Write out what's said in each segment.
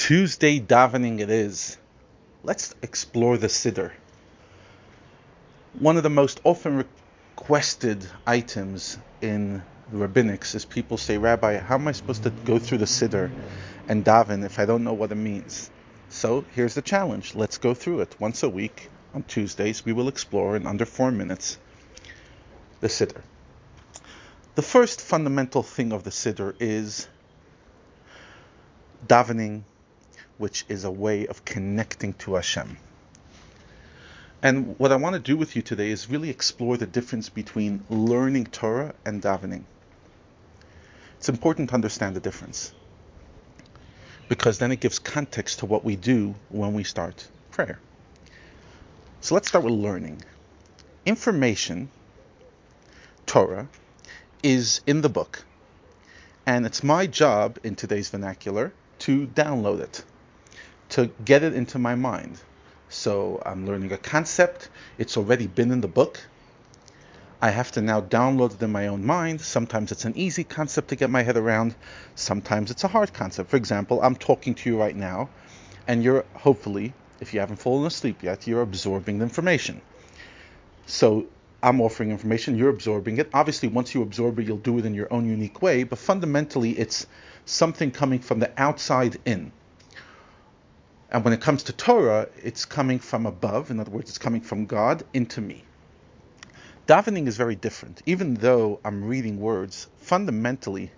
Tuesday davening it is. Let's explore the Siddur. One of the most often requested items in rabbinics is people say, Rabbi, how am I supposed to go through the Siddur and daven if I don't know what it means? So here's the challenge. Let's go through it. Once a week on Tuesdays, we will explore in under four minutes the Siddur. The first fundamental thing of the Siddur is davening which is a way of connecting to Hashem. And what I want to do with you today is really explore the difference between learning Torah and davening. It's important to understand the difference because then it gives context to what we do when we start prayer. So let's start with learning. Information, Torah, is in the book, and it's my job in today's vernacular to download it to get it into my mind. So I'm learning a concept, it's already been in the book. I have to now download it in my own mind. Sometimes it's an easy concept to get my head around, sometimes it's a hard concept. For example, I'm talking to you right now, and you're hopefully, if you haven't fallen asleep yet, you're absorbing the information. So I'm offering information, you're absorbing it. Obviously, once you absorb it, you'll do it in your own unique way, but fundamentally, it's something coming from the outside in. And when it comes to Torah, it's coming from above. In other words, it's coming from God into me. Davening is very different. Even though I'm reading words, fundamentally,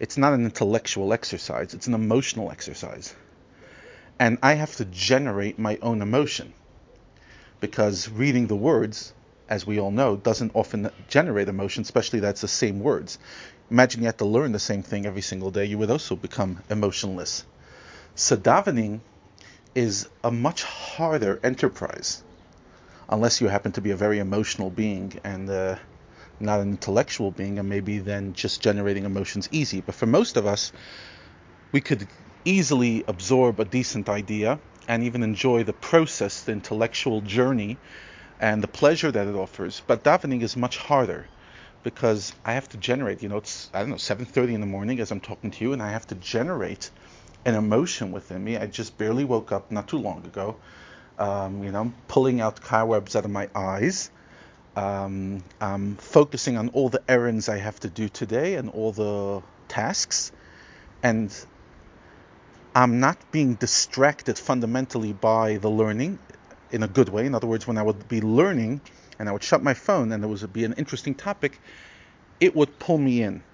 it's not an intellectual exercise, it's an emotional exercise. And I have to generate my own emotion. Because reading the words, as we all know, doesn't often generate emotion, especially that's the same words. Imagine you had to learn the same thing every single day, you would also become emotionless. So davening is a much harder enterprise, unless you happen to be a very emotional being and uh, not an intellectual being, and maybe then just generating emotions easy. But for most of us, we could easily absorb a decent idea and even enjoy the process, the intellectual journey, and the pleasure that it offers. But davening is much harder because I have to generate. You know, it's I don't know 7:30 in the morning as I'm talking to you, and I have to generate an emotion within me. I just barely woke up not too long ago. Um, you know, I'm pulling out cobwebs out of my eyes. Um, I'm focusing on all the errands I have to do today and all the tasks. And I'm not being distracted fundamentally by the learning in a good way. In other words, when I would be learning and I would shut my phone and there would be an interesting topic, it would pull me in.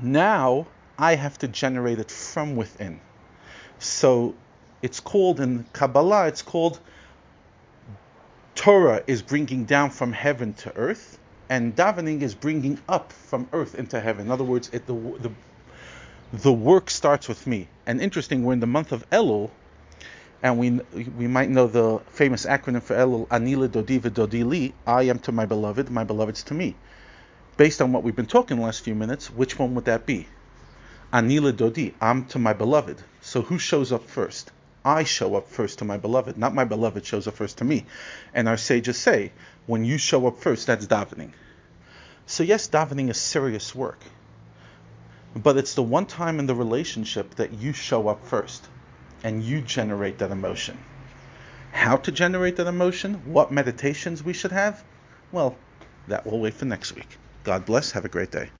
Now I have to generate it from within. So it's called in Kabbalah, it's called Torah is bringing down from heaven to earth, and davening is bringing up from earth into heaven. In other words, it, the, the, the work starts with me. And interesting, we're in the month of Elul, and we we might know the famous acronym for Elul, Ani L'Dodi V'Dodi Li, I am to my beloved, my beloved's to me. Based on what we've been talking the last few minutes, which one would that be? Ani L'Dodi, I'm to my beloved. So who shows up first? I show up first to my beloved, not my beloved shows up first to me. And our sages say, when you show up first, that's davening. So yes, davening is serious work. But it's the one time in the relationship that you show up first and you generate that emotion. How to generate that emotion? What meditations we should have? Well, that will wait for next week. God bless. Have a great day.